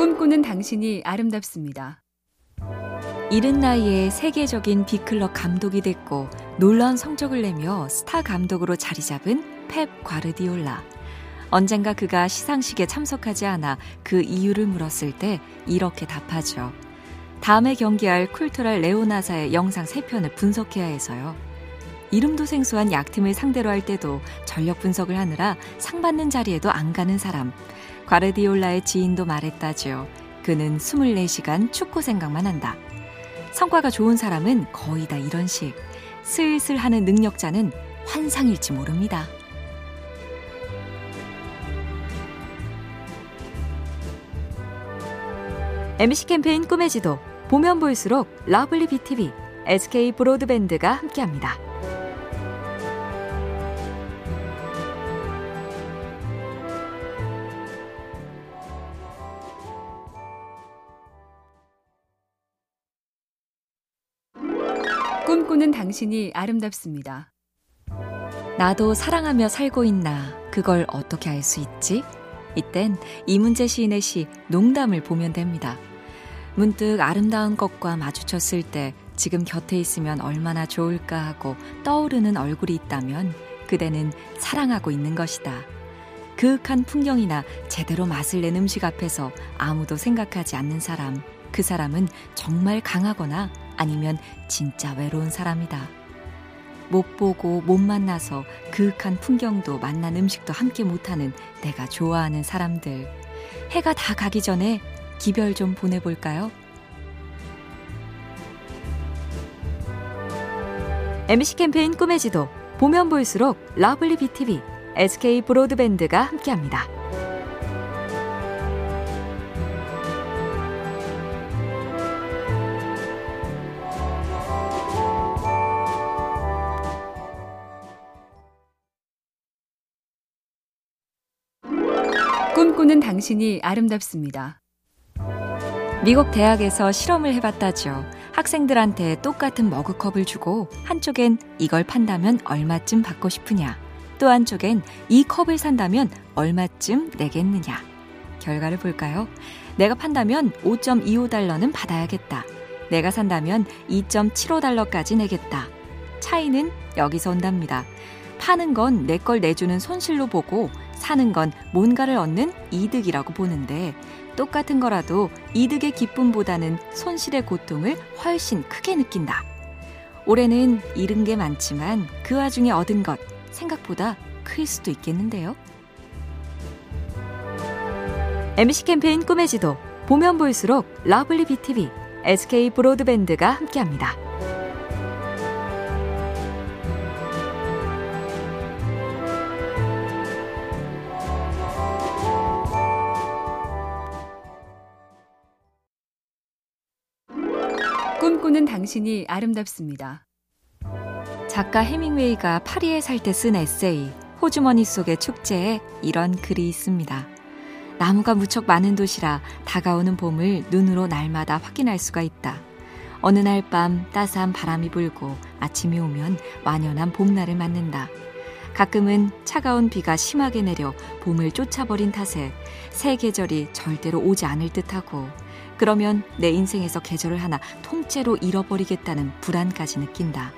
꿈꾸는 당신이 아름답습니다. 이른 나이에 세계적인 비클럽 감독이 됐고 놀라운 성적을 내며 스타 감독으로 자리 잡은 펩 과르디올라. 언젠가 그가 시상식에 참석하지 않아 그 이유를 물었을 때 이렇게 답하죠. 다음에 경기할 쿨트랄 레오나사의 영상 3편을 분석해야 해서요. 이름도 생소한 약팀을 상대로 할 때도 전력 분석을 하느라 상 받는 자리에도 안 가는 사람. 과르디올라의 지인도 말했다지요. 그는 24시간 축구 생각만 한다. 성과가 좋은 사람은 거의 다 이런 식. 슬슬 하는 능력자는 환상일지 모릅니다. MBC 캠페인 꿈의 지도 보면 볼수록 lovely BTV, SK 브로드밴드가 함께합니다. 꿈꾸는 당신이 아름답습니다. 나도 사랑하며 살고 있나 그걸 어떻게 알 수 있지? 이땐 이문재 시인의 시 농담을 보면 됩니다. 문득 아름다운 것과 마주쳤을 때 지금 곁에 있으면 얼마나 좋을까 하고 떠오르는 얼굴이 있다면 그대는 사랑하고 있는 것이다. 그윽한 풍경이나 제대로 맛을 낸 음식 앞에서 아무도 생각하지 않는 사람, 그 사람은 정말 강하거나 아니면 진짜 외로운 사람이다. 못 보고 못 만나서 그윽한 풍경도 맛난 음식도 함께 못하는 내가 좋아하는 사람들. 해가 다 가기 전에 기별 좀 보내볼까요? MBC 캠페인 꿈의 지도 보면 볼수록 lovely BTV, SK 브로드밴드가 함께합니다. 꿈꾸는 당신이 아름답습니다. 미국 대학에서 실험을 해봤다죠. 학생들한테 똑같은 머그컵을 주고 한쪽엔 이걸 판다면 얼마쯤 받고 싶으냐, 또 한쪽엔 이 컵을 산다면 얼마쯤 내겠느냐. 결과를 볼까요? 내가 판다면 5.25달러는 받아야겠다. 내가 산다면 2.75달러까지 내겠다. 차이는 여기서 온답니다. 파는 건 내 걸 내주는 손실로 보고 사는 건 뭔가를 얻는 이득이라고 보는데 똑같은 거라도 이득의 기쁨보다는 손실의 고통을 훨씬 크게 느낀다. 올해는 잃은 게 많지만 그 와중에 얻은 것 생각보다 클 수도 있겠는데요. MBC 캠페인 꿈의 지도 보면 볼수록 lovely BTV, SK 브로드밴드가 함께합니다. 꿈꾸는 당신이 아름답습니다. 작가 해밍웨이가 파리에 살 때 쓴 에세이 호주머니 속의 축제에 이런 글이 있습니다. 나무가 무척 많은 도시라 다가오는 봄을 눈으로 날마다 확인할 수가 있다. 어느 날 밤 따스한 바람이 불고 아침이 오면 완연한 봄날을 맞는다. 가끔은 차가운 비가 심하게 내려 봄을 쫓아버린 탓에 새 계절이 절대로 오지 않을 듯하고 그러면 내 인생에서 계절을 하나 통째로 잃어버리겠다는 불안까지 느낀다.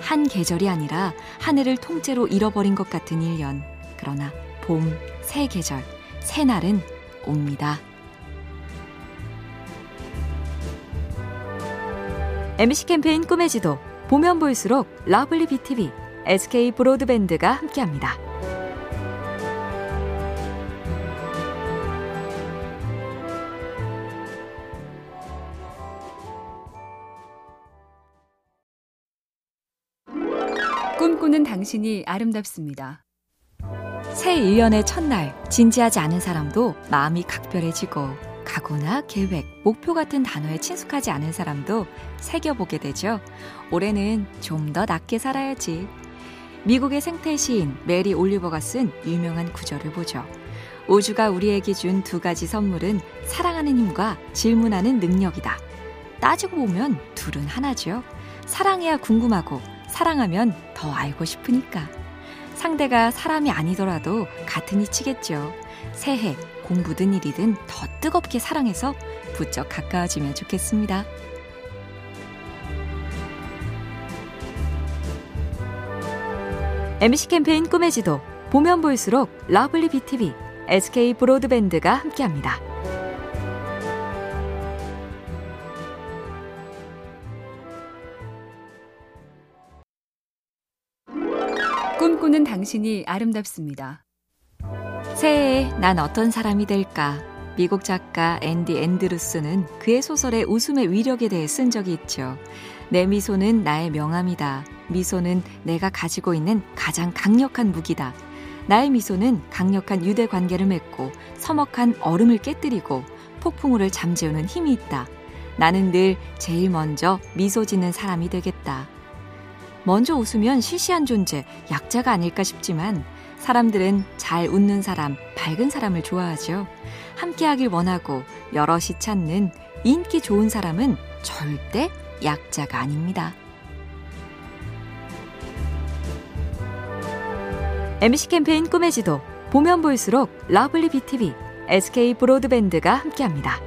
한 계절이 아니라 한 해를 통째로 잃어버린 것 같은 1년. 그러나 봄, 새 계절, 새 날은 옵니다. MBC 캠페인 꿈의 지도 보면 볼수록 lovely BTV, SK 브로드밴드가 함께합니다. 꿈꾸는 당신이 아름답습니다. 새 1년의 첫날, 진지하지 않은 사람도 마음이 각별해지고, 각오나 계획, 목표 같은 단어에 친숙하지 않은 사람도 새겨보게 되죠. 올해는 좀더 낫게 살아야지. 미국의 생태 시인 메리 올리버가 쓴 유명한 구절을 보죠. 우주가 우리에게 준 두 가지 선물은 사랑하는 힘과 질문하는 능력이다. 따지고 보면 둘은 하나죠. 사랑해야 궁금하고, 사랑하면 더 알고 싶으니까. 상대가 사람이 아니더라도 같은 이치겠죠. 새해 공부든 일이든 더 뜨겁게 사랑해서 부쩍 가까워지면 좋겠습니다. MBC 캠페인 꿈의 지도 보면 볼수록 lovely BTV, SK 브로드밴드가 함께합니다. 꿈꾸는 당신이 아름답습니다. 새해에 난 어떤 사람이 될까? 미국 작가 앤디 앤드루스는 그의 소설에 웃음의 위력에 대해 쓴 적이 있죠. 내 미소는 나의 명함이다. 미소는 내가 가지고 있는 가장 강력한 무기다. 나의 미소는 강력한 유대 관계를 맺고 서먹한 얼음을 깨뜨리고 폭풍우를 잠재우는 힘이 있다. 나는 늘 제일 먼저 미소 짓는 사람이 되겠다. 먼저 웃으면 시시한 존재, 약자가 아닐까 싶지만 사람들은 잘 웃는 사람, 밝은 사람을 좋아하죠. 함께하길 원하고 여럿이 찾는 인기 좋은 사람은 절대 약자가 아닙니다. MBC 캠페인 꿈의 지도 보면 볼수록 lovely BTV, SK 브로드밴드가 함께합니다.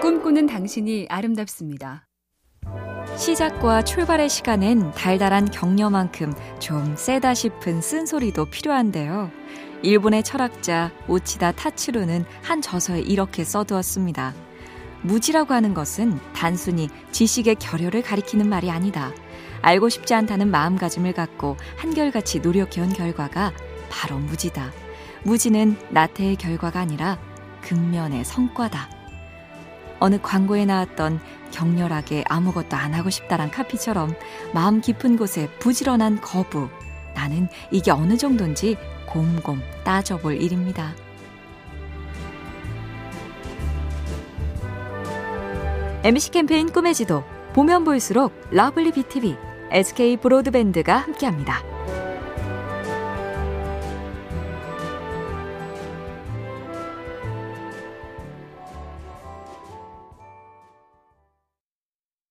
꿈꾸는 당신이 아름답습니다. 시작과 출발의 시간엔 달달한 격려만큼 좀 세다 싶은 쓴소리도 필요한데요. 일본의 철학자 오치다 타츠루는 한 저서에 이렇게 써두었습니다. 무지라고 하는 것은 단순히 지식의 결여를 가리키는 말이 아니다. 알고 싶지 않다는 마음가짐을 갖고 한결같이 노력해온 결과가 바로 무지다. 무지는 나태의 결과가 아니라 근면의 성과다. 어느 광고에 나왔던 격렬하게 아무것도 안 하고 싶다란 카피처럼 마음 깊은 곳에 부지런한 거부. 나는 이게 어느 정도인지 곰곰 따져볼 일입니다. MBC 캠페인 꿈의 지도 보면 볼수록 lovely BTV, SK 브로드밴드가 함께합니다.